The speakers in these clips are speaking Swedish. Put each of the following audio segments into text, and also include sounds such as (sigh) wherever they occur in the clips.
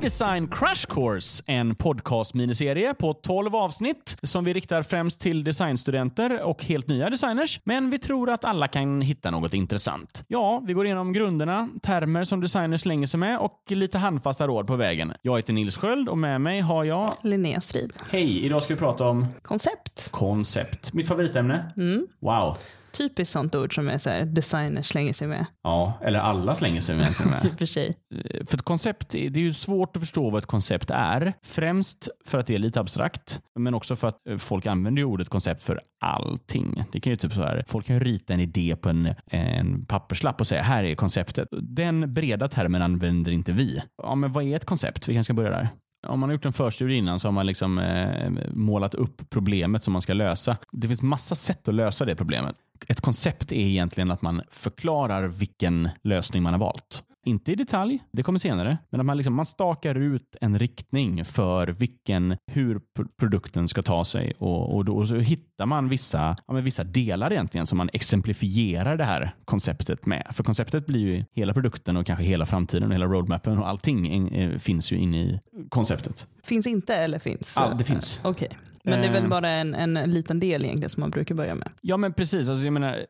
Redesign Crash Course, en podcast-miniserie på 12 avsnitt som vi riktar främst till designstudenter och helt nya designers. Men vi tror att alla kan hitta något intressant. Ja, vi går igenom grunderna, termer som designers slänger sig med och lite handfasta råd på vägen. Jag heter Nils Sköld och med mig har jag... Linnea Strid. Hej! Idag ska vi prata om Koncept. koncept. Mitt favoritämne. Mm. Wow. Typiskt sånt ord som är så här, designers slänger sig med. Ja, eller alla slänger sig med. (laughs) Och för sig. För ett koncept, det är ju svårt att förstå vad ett koncept är. Främst för att det är lite abstrakt, men också för att folk använder ju ordet koncept för allting. Det kan ju typ så här, folk kan rita en idé på en, en papperslapp och säga här är konceptet. Den breda termen använder inte vi. Ja, men vad är ett koncept? Vi kanske ska börja där. Om man har gjort en förstudie innan så har man liksom eh, målat upp problemet som man ska lösa. Det finns massa sätt att lösa det problemet. Ett koncept är egentligen att man förklarar vilken lösning man har valt. Inte i detalj, det kommer senare, men att man, liksom, man stakar ut en riktning för vilken, hur produkten ska ta sig och, och då så hittar man vissa, ja, vissa delar egentligen som man exemplifierar det här konceptet med. För konceptet blir ju hela produkten och kanske hela framtiden och hela roadmappen och allting eh, finns ju inne i konceptet. Finns inte eller finns? Ja, det finns. Okej. Okay. Men det är väl bara en, en liten del egentligen som man brukar börja med? Ja, men precis. Alltså, jag menar,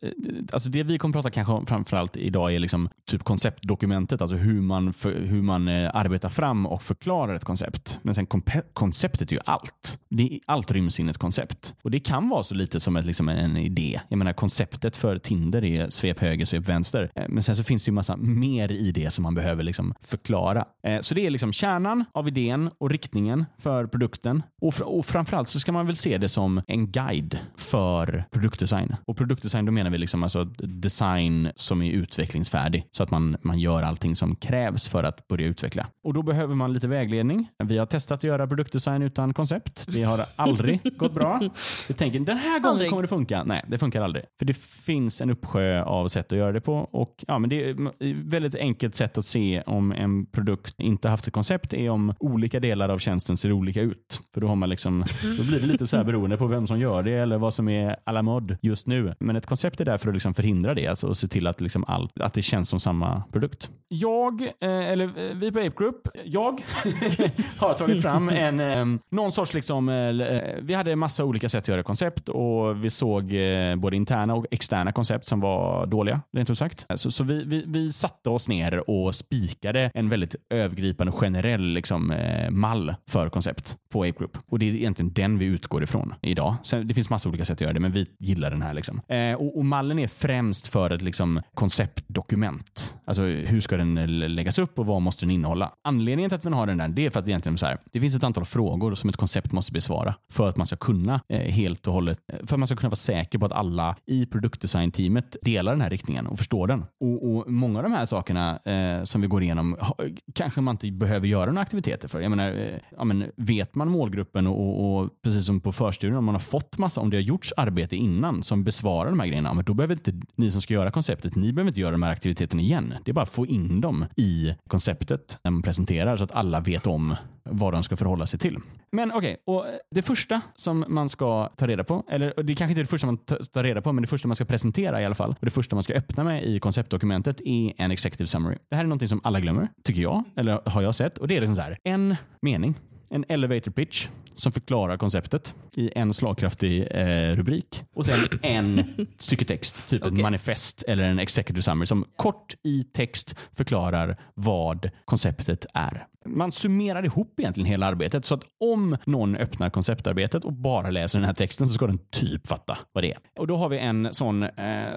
alltså det vi kommer prata kanske om framförallt idag är liksom typ konceptdokumentet, alltså hur man, för, hur man eh, arbetar fram och förklarar ett koncept. Men sen konceptet är ju allt. Det, allt ryms in i ett koncept. Och det kan vara så lite som ett, liksom en idé. Jag menar konceptet för Tinder är svep höger, svep vänster. Eh, men sen så finns det ju massa mer i det som man behöver liksom förklara. Eh, så det är liksom kärnan av idén och riktningen för produkten. Och, och framförallt så ska man väl se det som en guide för produktdesign. Och produktdesign, då menar vi liksom alltså design som är utvecklingsfärdig så att man, man gör allting som krävs för att börja utveckla. Och då behöver man lite vägledning. Vi har testat att göra produktdesign utan koncept. Det har aldrig (laughs) gått bra. Vi tänker den här gången aldrig. kommer det funka. Nej, det funkar aldrig. För det finns en uppsjö av sätt att göra det på och ja, men det är ett väldigt enkelt sätt att se om en produkt inte haft ett koncept är om olika delar av tjänsten ser olika ut. För då har man liksom, då blir det lite så här beroende på vem som gör det eller vad som är à la mode just nu. Men ett koncept är där för att liksom förhindra det alltså, och se till att, liksom all, att det känns som samma produkt. Jag, eh, eller eh, vi på Ape Group, jag (laughs) har tagit fram en, eh, någon sorts, liksom, eh, eh vi hade en massa olika sätt att göra koncept och vi såg eh, både interna och externa koncept som var dåliga, rent ut sagt. Så, så vi, vi, vi satte oss ner och spikade en väldigt övergripande generell liksom, mall för koncept på Ape Group. Och det är egentligen den vi utgår ifrån idag. Sen, det finns massa olika sätt att göra det, men vi gillar den här. Liksom. Eh, och, och, mallen är främst för ett liksom, konceptdokument. Alltså hur ska den läggas upp och vad måste den innehålla? Anledningen till att vi har den där, det är för att egentligen så här, det finns ett antal frågor som ett koncept måste besvara för att man ska kunna eh, helt och hållet, eh, för att man ska kunna vara säker på att alla i produktdesignteamet delar den här riktningen och förstår den. Och, och många av de här sakerna eh, som vi går igenom ha, kanske man inte behöver göra några aktiviteter för. Jag menar, eh, ja, men vet man målgruppen och, och, och precis som på förstudien, om man har fått massa, om det har gjorts arbete innan som besvarar de här grejerna, men då behöver inte ni som ska göra konceptet, ni behöver inte göra de här aktiviteterna igen. Det är bara att få in dem i konceptet när man presenterar så att alla vet om vad de ska förhålla sig till. Men okej, okay, och det första som man ska ta reda på, eller det kanske inte är det första man tar reda på, men det första man ska presentera i alla fall, och det första man ska öppna med i konceptdokumentet är en executive summary. Det här är någonting som alla glömmer, tycker jag, eller har jag sett, och det är liksom så här, en mening en elevator pitch som förklarar konceptet i en slagkraftig eh, rubrik och sen en stycke text, typ okay. ett manifest eller en executive summary som kort i text förklarar vad konceptet är man summerar ihop egentligen hela arbetet. Så att om någon öppnar konceptarbetet och bara läser den här texten så ska den typ fatta vad det är. Och då har vi en sån eh,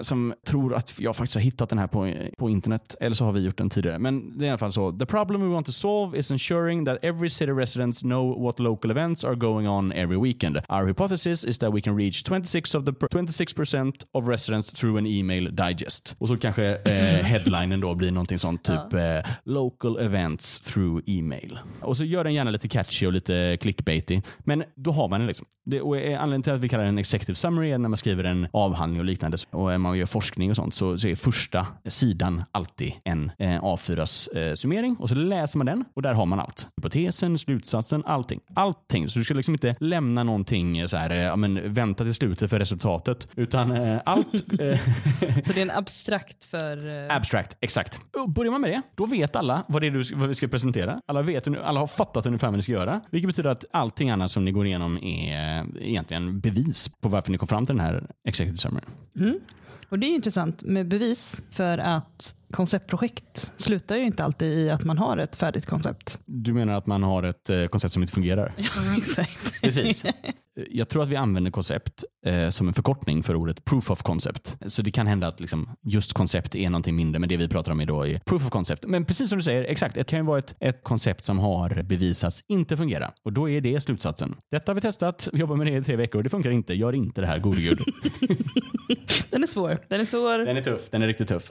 som tror att jag faktiskt har hittat den här på, på internet. Eller så har vi gjort den tidigare. Men det är i alla fall så. The problem we want to solve is ensuring that every city residents know what local events are going on every weekend. Our hypothesis is that we can reach 26 of the 26% of residents through an email digest. Och så kanske eh, headlinen då blir någonting sånt typ eh, local events through e-mail. Och så gör den gärna lite catchy och lite clickbaity. Men då har man den. Liksom. Det, och anledningen till att vi kallar den executive summary är när man skriver en avhandling och liknande och man gör forskning och sånt så, så är första sidan alltid en eh, A4s eh, summering och så läser man den och där har man allt. Hypotesen, slutsatsen, allting. Allting. Så du ska liksom inte lämna någonting så här, eh, ja, men vänta till slutet för resultatet utan eh, allt. (laughs) Eh, så det är en abstrakt för... Abstract, exakt. Och börjar man med det, då vet alla vad, det är du, vad vi ska presentera. Alla vet, alla har fattat ungefär vad ni ska göra. Vilket betyder att allting annat som ni går igenom är egentligen bevis på varför ni kom fram till den här executive summary. Mm. Och det är intressant med bevis för att konceptprojekt slutar ju inte alltid i att man har ett färdigt koncept. Du menar att man har ett eh, koncept som inte fungerar? Ja, (laughs) exakt. Precis. Jag tror att vi använder koncept eh, som en förkortning för ordet proof of concept. Så det kan hända att liksom, just koncept är någonting mindre, men det vi pratar om idag är proof of concept. Men precis som du säger, exakt, det kan ju vara ett, ett koncept som har bevisats inte fungera. Och då är det slutsatsen. Detta har vi testat, vi jobbar med det i tre veckor, det funkar inte, gör inte det här, gode gud. (laughs) Den är svår. Den är svår. Den är tuff, den är riktigt tuff.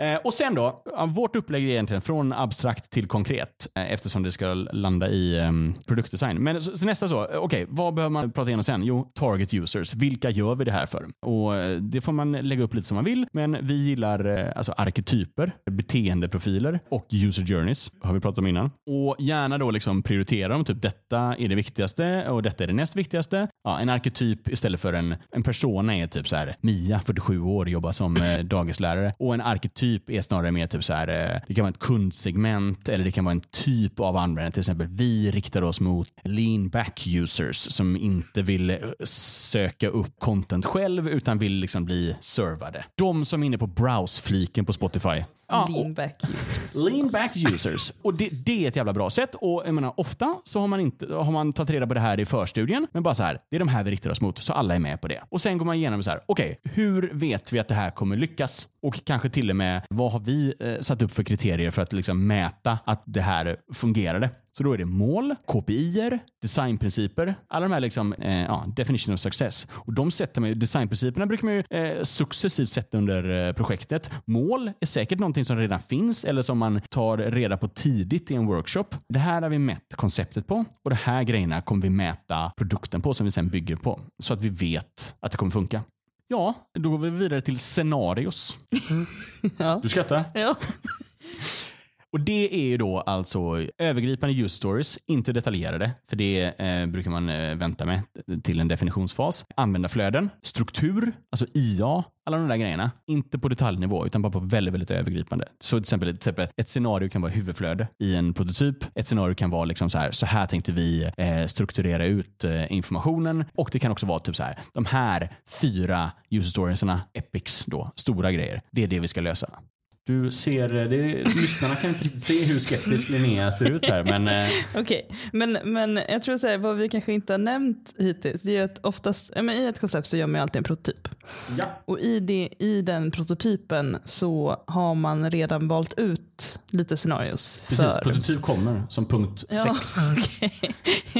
eh, (laughs) Eh, och sen då, vårt upplägg är egentligen från abstrakt till konkret eh, eftersom det ska landa i um, produktdesign. Men så, så nästa så, eh, okej, okay, vad behöver man prata igenom sen? Jo, target users. Vilka gör vi det här för? Och Det får man lägga upp lite som man vill, men vi gillar alltså arketyper, beteendeprofiler och user journeys, har vi pratat om innan. Och gärna då liksom prioritera dem, typ detta är det viktigaste och detta är det näst viktigaste. Ja, en arketyp istället för en, en persona är typ så här Mia, 47 år, jobbar som dagislärare och en arketyp är snarare mer typ så här, eh, det kan vara ett kundsegment eller det kan vara en typ av användare. Till exempel vi riktar oss mot lean back users som inte vill eh, söka upp content själv utan vill liksom bli servade. De som är inne på browse-fliken på Spotify. Ja, lean back users. Lean back users. Och det, det, är ett jävla bra sätt. Och jag menar, ofta så har man, inte, har man tagit reda på det här i förstudien. Men bara så här, det är de här vi riktar oss mot. Så alla är med på det. Och sen går man igenom så här, okej, okay, hur vet vi att det här kommer lyckas? Och kanske till och med, vad har vi eh, satt upp för kriterier för att liksom mäta att det här fungerade? Så då är det mål, KPI, designprinciper, alla de här liksom, eh, ja, definition of success. Och de sätter man ju, designprinciperna brukar man ju eh, successivt sätta under eh, projektet. Mål är säkert någonting som redan finns eller som man tar reda på tidigt i en workshop. Det här har vi mätt konceptet på och de här grejerna kommer vi mäta produkten på som vi sen bygger på. Så att vi vet att det kommer funka. Ja, då går vi vidare till scenarios. ja. Du skrattar? Ja. Och Det är ju då alltså övergripande use stories, inte detaljerade, för det eh, brukar man eh, vänta med till en definitionsfas. Användarflöden, struktur, alltså IA, alla de där grejerna. Inte på detaljnivå utan bara på väldigt, väldigt övergripande. Så till exempel, till exempel ett scenario kan vara huvudflöde i en prototyp. Ett scenario kan vara liksom så här, så här tänkte vi eh, strukturera ut eh, informationen och det kan också vara typ så här, de här fyra user storiesarna, epics då, stora grejer. Det är det vi ska lösa. Du ser, det, lyssnarna kan inte riktigt se hur skeptisk Linnea ser ut här. Men, eh. (laughs) Okej, okay. men, men jag tror att vad vi kanske inte har nämnt hittills, det är att oftast, men i ett koncept så gör man alltid en prototyp. Ja. Och i, det, i den prototypen så har man redan valt ut lite scenarios. Precis, för... prototyp kommer som punkt ja, sex. Okay.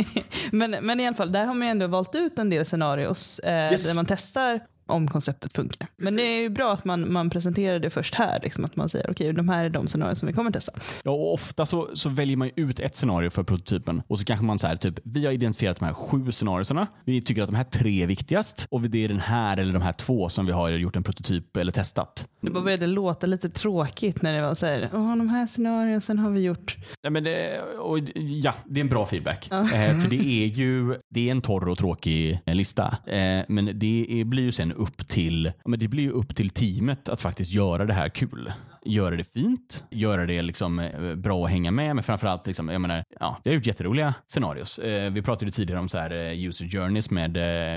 (laughs) men, men i alla fall, där har man ändå valt ut en del scenarios eh, yes. där man testar om konceptet funkar. Men det är ju bra att man, man presenterar det först här. Liksom, att man säger okej, okay, de här är de scenarier som vi kommer testa. Ja, och ofta så, så väljer man ut ett scenario för prototypen och så kanske man säger typ, vi har identifierat de här sju scenarierna. Vi tycker att de här tre är viktigast och det är den här eller de här två som vi har gjort en prototyp eller testat. Det bara började låta lite tråkigt när det var så här, Åh, de här scenarierna sen har vi gjort. Ja, men det, och, ja, det är en bra feedback. Eh, för det är ju det är en torr och tråkig lista. Eh, men det är, blir ju sen upp till, men det blir ju upp till teamet att faktiskt göra det här kul göra det fint, göra det liksom eh, bra att hänga med. Men framförallt, liksom, jag menar, ja, vi har gjort jätteroliga scenarios. Eh, vi pratade tidigare om så här eh, user journeys med,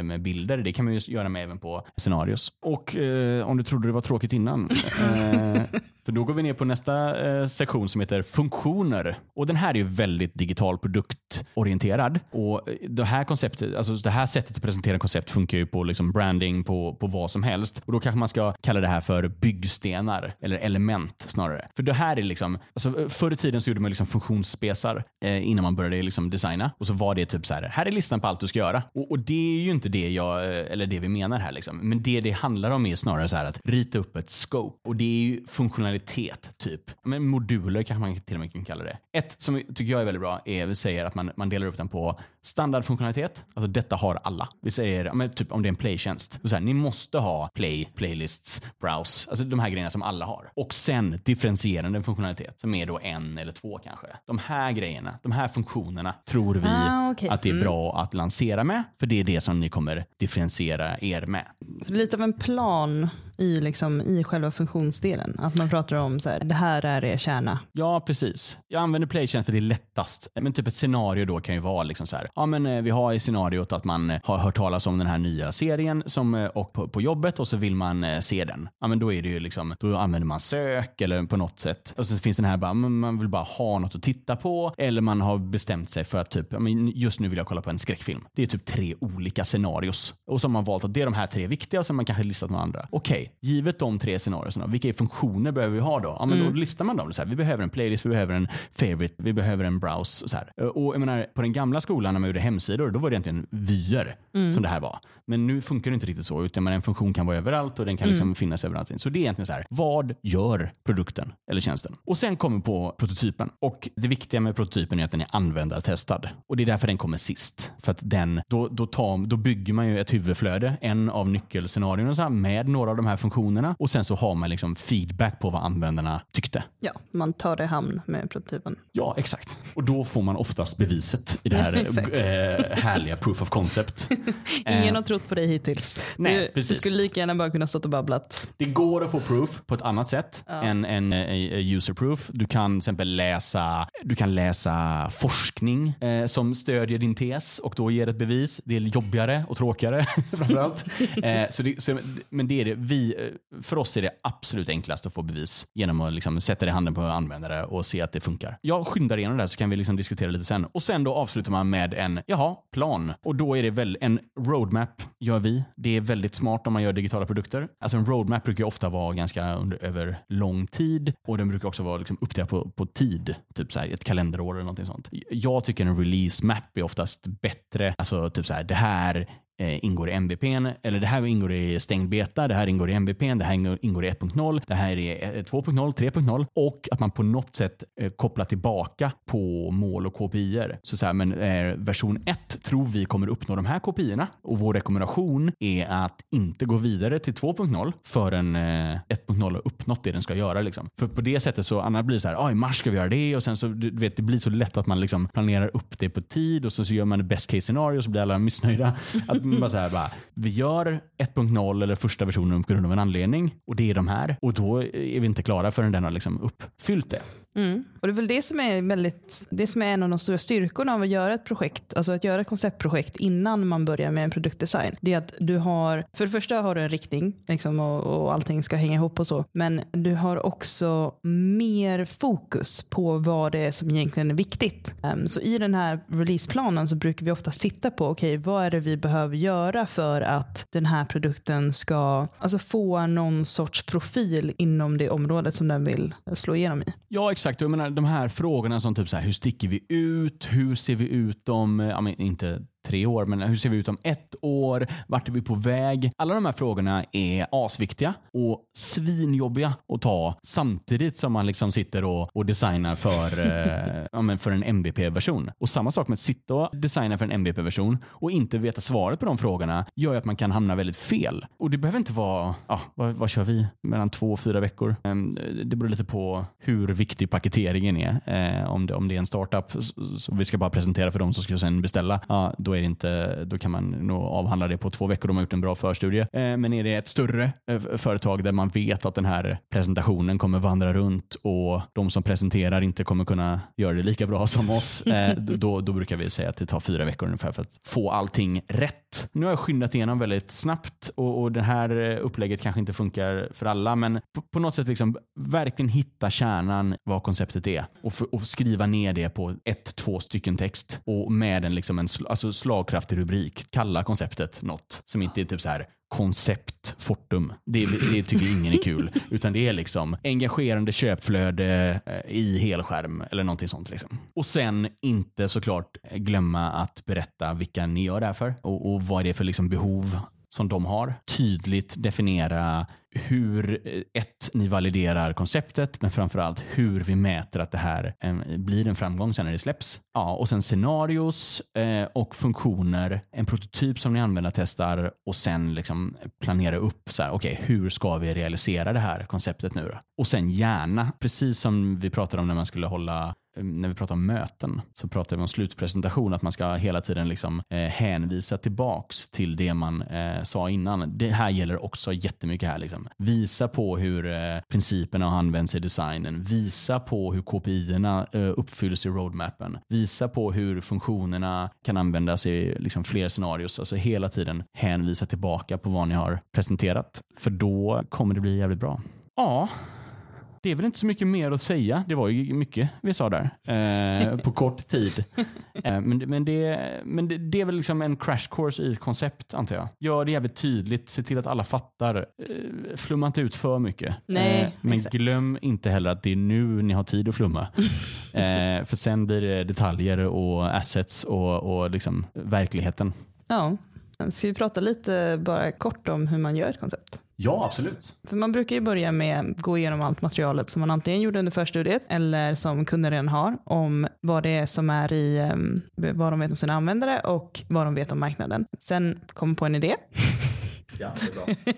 med bilder. Det kan man ju göra med även på scenarios. Och eh, om du trodde det var tråkigt innan. (laughs) Eh, för då går vi ner på nästa eh, sektion som heter funktioner. Och den här är ju väldigt digital produktorienterad. Och det här konceptet, alltså det här sättet att presentera koncept funkar ju på liksom branding, på, på vad som helst. Och då kanske man ska kalla det här för byggstenar eller element experiment snarare. För det här är liksom, alltså, förr i tiden så gjorde man liksom funktionsspesar eh, innan man började liksom designa. Och så var det typ så här, här är listan på allt du ska göra. Och, och det är ju inte det jag, eh, eller det vi menar här liksom. Men det det handlar om är snarare så här att rita upp ett scope. Och det är ju funktionalitet typ. Men moduler kanske man till och med kan kalla det. Ett som tycker jag är väldigt bra är, vi säger att man, man delar upp den på standardfunktionalitet. Alltså detta har alla. Vi säger, men typ om det är en playtjänst. Så här, ni måste ha play, playlists, browse. Alltså de här grejerna som alla har. Och sen differentierande funktionalitet som är då en eller två kanske. De här grejerna, de här funktionerna tror vi ah, okay. att det är mm. bra att lansera med. För det är det som ni kommer differentiera er med. Så lite av en plan i, liksom, i själva funktionsdelen. Att man pratar om så här, det här är er kärna. Ja, precis. Jag använder playtjänst för det är lättast. Men typ ett scenario då kan ju vara liksom så här. Ja, men eh, vi har i scenariot att man eh, har hört talas om den här nya serien som, eh, och på, på jobbet och så vill man se den. Ja, men då är det ju liksom, då använder man sök eller på något sätt. Och så finns den här bara, man vill bara ha något att titta på eller man har bestämt sig för att typ, just nu vill jag kolla på en skräckfilm. Det är typ tre olika scenarios och så har man valt att det är de här tre viktiga och så har man kanske listat några andra. Okej, okay, givet de tre scenarierna, vilka funktioner behöver vi ha då? Ja, men mm. Då listar man dem. Så här, vi behöver en playlist, vi behöver en favorite, vi behöver en browse. Så här. Och jag menar, på den gamla skolan när man gjorde hemsidor, då var det egentligen vyer mm. som det här var. Men nu funkar det inte riktigt så, utan en funktion kan vara överallt och den kan liksom mm. finnas överallt. Så det är egentligen så här, vad gör produkten eller tjänsten? Och sen kommer vi på prototypen. Och det viktiga med prototypen är att den är användartestad. Och det är därför den kommer sist. För att den, då, då, tar, då bygger man ju ett huvudflöde, en av nyckelscenarierna med några av de här funktionerna och sen så har man liksom feedback på vad användarna tyckte. Ja, man tar det i hamn med prototypen. Ja, exakt. Och då får man oftast beviset i det här (laughs) eh, härliga proof of concept. (laughs) Ingen har trott på dig hittills. Nej, du, precis. du skulle lika gärna bara kunna stått och babblat. Det går att få proof på ett annat sätt ja. än, än uh, user proof. Du kan till exempel läsa, du kan läsa forskning eh, som stödjer din tes och då ger ett bevis. Det är jobbigare och tråkigare (laughs) framförallt. eh, så det, så, men det är det. Vi, Eh, för oss är det absolut enklast att få bevis genom att liksom sätta det i handen på användare och se att det funkar. Jag skyndar igenom det här så kan vi liksom diskutera lite sen. Och sen då avslutar man med en, jaha, plan. Och då är det väl en roadmap gör vi. Det är väldigt smart om man gör digitala produkter. Alltså en roadmap brukar ofta vara ganska under, över lång tid och den brukar också vara liksom uppdelad på, på tid. Typ så här, ett kalenderår eller någonting sånt. Jag tycker en release map är oftast bättre. Alltså typ så här, det här eh, ingår i MVP, eller det här ingår i stängd beta, det här ingår i MVP, det här ingår i 1.0, det här är 2.0, 3.0 och att man på något sätt eh, kopplar tillbaka på mål och KPI. Så, så här, men eh, version 1 tror vi kommer uppnå de här KPI och vår rekommendation är att inte gå vidare till 2.0 förrän eh, 1.0 har uppnått det den ska göra. Liksom. För på det sättet så annars blir det så här, ah, i mars ska vi göra det och sen så du vet, det blir så lätt att man liksom planerar upp det på tid och så, så gör man ett best case scenario så blir alla missnöjda. (laughs) Att Mm. bara så här, bara, vi gör 1.0 eller första versionen på grund av en anledning och det är de här och då är vi inte klara förrän den har liksom uppfyllt det. Mm. Och det är väl det som är, väldigt, det som är en av de stora styrkorna av att göra ett projekt, alltså att göra ett konceptprojekt innan man börjar med en produktdesign. Det är att du har, för det första har du en riktning liksom, och, och allting ska hänga ihop och så, men du har också mer fokus på vad det är som egentligen är viktigt. Um, så i den här releaseplanen så brukar vi ofta titta på, okej, okay, vad är det vi behöver göra för att den här produkten ska alltså, få någon sorts profil inom det området som den vill slå igenom i. Ja, exakt exakt. Jag menar, de här frågorna som typ så här, hur sticker vi ut? Hur ser vi ut om, ja, men inte tre år, men hur ser vi ut om ett år? Vart är vi på väg? Alla de här frågorna är asviktiga och svinjobbiga att ta samtidigt som man liksom sitter och, och designar för, (laughs) eh, ja, för en MVP-version. Och samma sak med att sitta och designa för en MVP-version och inte veta svaret på de frågorna gör ju att man kan hamna väldigt fel. Och det behöver inte vara, ja, vad, vad kör vi? Mellan två och fyra veckor. Um, det beror lite på hur viktig paketeringen är. Uh, om, det, om det är en startup så vi ska bara presentera för dem som ska sen beställa, ja, då är inte, då kan man nog avhandla det på två veckor. De har gjort en bra förstudie. Eh, men är det ett större eh, företag där man vet att den här presentationen kommer vandra runt och de som presenterar inte kommer kunna göra det lika bra som oss, (laughs) eh, då, då brukar vi säga att det tar fyra veckor ungefär för att få allting rätt. Nu har jag skyndat igenom väldigt snabbt och, och det här upplägget kanske inte funkar för alla, men på, på något sätt liksom verkligen hitta kärnan vad konceptet är och, och skriva ner det på ett, två stycken text och med en, liksom en alltså slagkraftig rubrik. Kalla konceptet något som inte är typ så här koncept Fortum. Det, det, tycker ingen är kul. Utan det är liksom engagerande köpflöde eh, i helskärm eller någonting sånt. Liksom. Och sen inte såklart glömma att berätta vilka ni gör det här för och, och vad är det för liksom behov som de har. Tydligt definiera hur eh, ett, ni validerar konceptet, men framförallt hur vi mäter att det här eh, blir en framgång sen när det släpps. Ja, och sen scenarios eh, och funktioner, en prototyp som ni använder testar och sen liksom planera upp så här, okay, hur ska vi realisera det här konceptet nu då? Och sen gärna, precis som vi pratade om när man skulle hålla när vi pratar om möten så pratar vi om slutpresentation, att man ska hela tiden liksom, eh, hänvisa tillbaks till det man eh, sa innan. Det här gäller också jättemycket här. Liksom. Visa på hur eh, principerna har använts i designen. Visa på hur KPI-erna eh, uppfylls i roadmappen. Visa på hur funktionerna kan användas i liksom, fler scenarios. Alltså hela tiden hänvisa tillbaka på vad ni har presenterat. För då kommer det bli jävligt bra. Ja, det är väl inte så mycket mer att säga. Det var ju mycket vi sa där eh, på kort tid. (laughs) Eh, men men, det, men det, det, är väl liksom en crash course i koncept antar jag. Gör det jävligt tydligt, se till att alla fattar. Eh, flumma inte ut för mycket. Nej, eh, men exakt. glöm inte heller att det är nu ni har tid att flumma. (laughs) Eh, för sen blir det detaljer och assets och, och liksom verkligheten. Ja. Ska vi prata lite bara kort om hur man gör ett koncept? Ja, absolut. För man brukar ju börja med att gå igenom allt materialet som man antingen gjorde under förstudiet eller som kunder redan har om vad det är som är i, um, vad de vet om sina användare och vad de vet om marknaden. Sen kommer på en idé. (laughs) Ja, det är bra.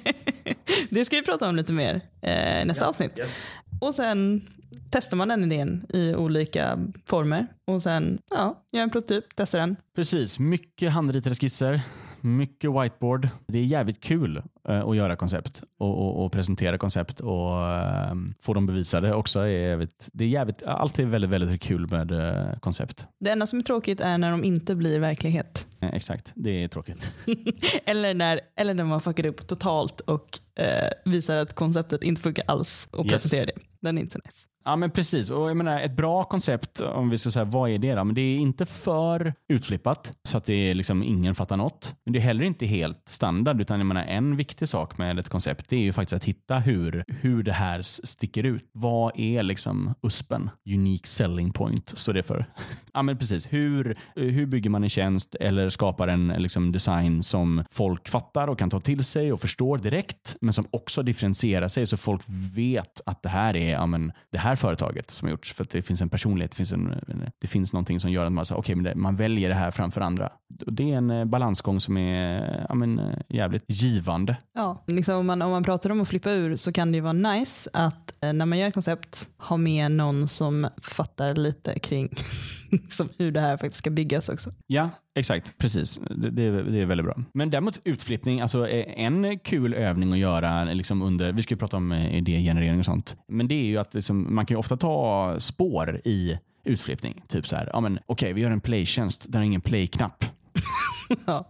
(laughs) det ska vi prata om lite mer eh, nästa Ja, avsnitt. yes. Och sen testar man den idén i olika former och sen ja, gör en prototyp, testar den. Precis, mycket handritade skisser, mycket whiteboard. Det är jävligt kul eh, att göra koncept och, och, och presentera koncept och eh, få dem bevisade också. Är jävligt, det är jävligt, allt är väldigt, väldigt kul med eh, koncept. Det enda som är tråkigt är när de inte blir verklighet. Eh, exakt, det är tråkigt. (laughs) eller, när, eller när man fuckar upp totalt och eh, visar att konceptet inte funkar alls och Yes. presenterar det. Den är inte så nice. Ja men precis, och jag menar ett bra koncept om vi ska säga vad är det då? Men det är inte för utflippat så att det är liksom ingen fattar något. Men det är heller inte helt standard utan jag menar en viktig sak med ett koncept det är ju faktiskt att hitta hur, hur det här sticker ut. Vad är liksom USPen? Unique selling point står det för. (laughs) ja men precis, hur, hur bygger man en tjänst eller skapar en liksom, design som folk fattar och kan ta till sig och förstår direkt men som också differentierar sig så folk vet att det här är ja, men, det här företaget som har gjorts för att det finns en personlighet, det finns, en, det finns någonting som gör att man, säger, okay, men det, man väljer det här framför andra. Det är en eh, balansgång som är ja, men, eh, jävligt givande. Ja. Liksom om, man, om man pratar om att flippa ur så kan det ju vara nice att eh, när man gör ett koncept ha med någon som fattar lite kring (laughs) liksom hur det här faktiskt ska byggas också. Ja, exakt. Precis. Det, det, är- det är väldigt bra. Men däremot utflippning, alltså eh, en kul övning att göra liksom under, vi ska ju prata om eh, idégenerering och sånt, men det är ju att liksom, man kan ju ofta ta spår i utflippning. Typ så här, ja men okej vi gör en playtjänst, den har ingen play-knapp. (laughs) Ja.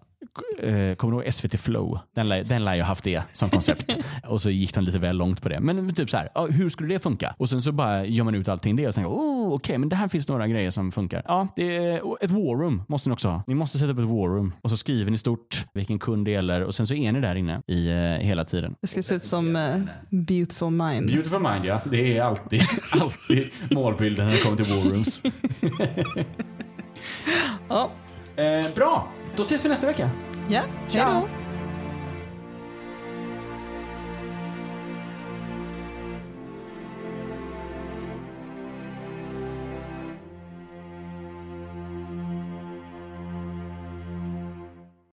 Eh, Kommer du ihåg SVT Flow? Den lär, den lär ju ha haft det som koncept. (laughs) och så gick de lite väl långt på det. Men typ så här, hur skulle det funka? Och sen så bara gör man ut allting det och tänker, oh, okej, men det här finns några grejer som funkar. Ja, det är, ett war room måste ni också ha. Ni måste sätta upp ett war room och så skriver ni stort vilken kund det gäller och sen så är ni där inne i eh, hela tiden. Det ska se ut som eh, beautiful mind. Beautiful mind ja, det är alltid, (laughs) alltid målbilden när det kommer till war rooms. (laughs) Ja, Eh, bra, då ses vi nästa vecka. Ja. hej då.